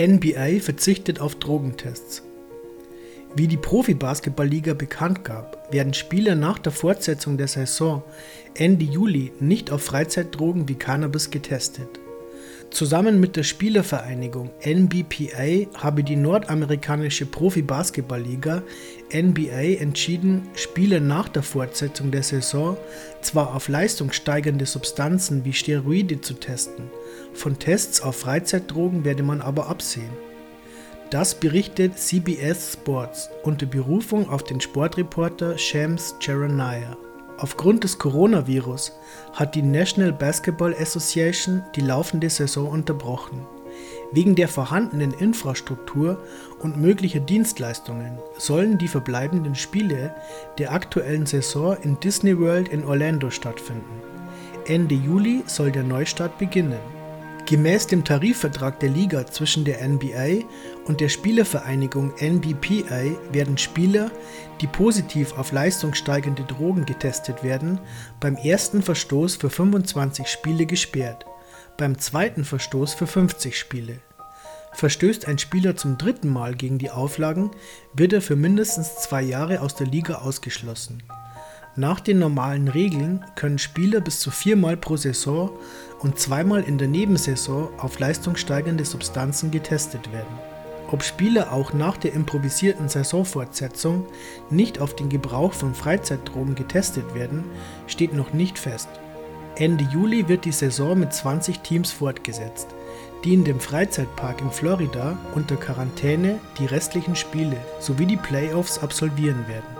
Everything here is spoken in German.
NBA verzichtet auf Drogentests. Wie die Profi-Basketball-Liga bekannt gab, werden Spieler nach der Fortsetzung der Saison Ende Juli nicht auf Freizeitdrogen wie Cannabis getestet. Zusammen mit der Spielervereinigung NBPA habe die nordamerikanische Profi-Basketball-Liga NBA entschieden, Spieler nach der Fortsetzung der Saison zwar auf leistungssteigernde Substanzen wie Steroide zu testen, von Tests auf Freizeitdrogen werde man aber absehen. Das berichtet CBS Sports unter Berufung auf den Sportreporter Shams Charania. Aufgrund des Coronavirus hat die National Basketball Association die laufende Saison unterbrochen. Wegen der vorhandenen Infrastruktur und möglicher Dienstleistungen sollen die verbleibenden Spiele der aktuellen Saison in Disney World in Orlando stattfinden. Ende Juli soll der Neustart beginnen. Gemäß dem Tarifvertrag der Liga zwischen der NBA und der Spielervereinigung NBPA werden Spieler, die positiv auf leistungssteigernde Drogen getestet werden, beim ersten Verstoß für 25 Spiele gesperrt, beim zweiten Verstoß für 50 Spiele. Verstößt ein Spieler zum dritten Mal gegen die Auflagen, wird er für mindestens zwei Jahre aus der Liga ausgeschlossen. Nach den normalen Regeln können Spieler bis zu viermal pro Saison und zweimal in der Nebensaison auf leistungssteigernde Substanzen getestet werden. Ob Spieler auch nach der improvisierten Saisonfortsetzung nicht auf den Gebrauch von Freizeitdrogen getestet werden, steht noch nicht fest. Ende Juli wird die Saison mit 20 Teams fortgesetzt, die in dem Freizeitpark in Florida unter Quarantäne die restlichen Spiele sowie die Playoffs absolvieren werden.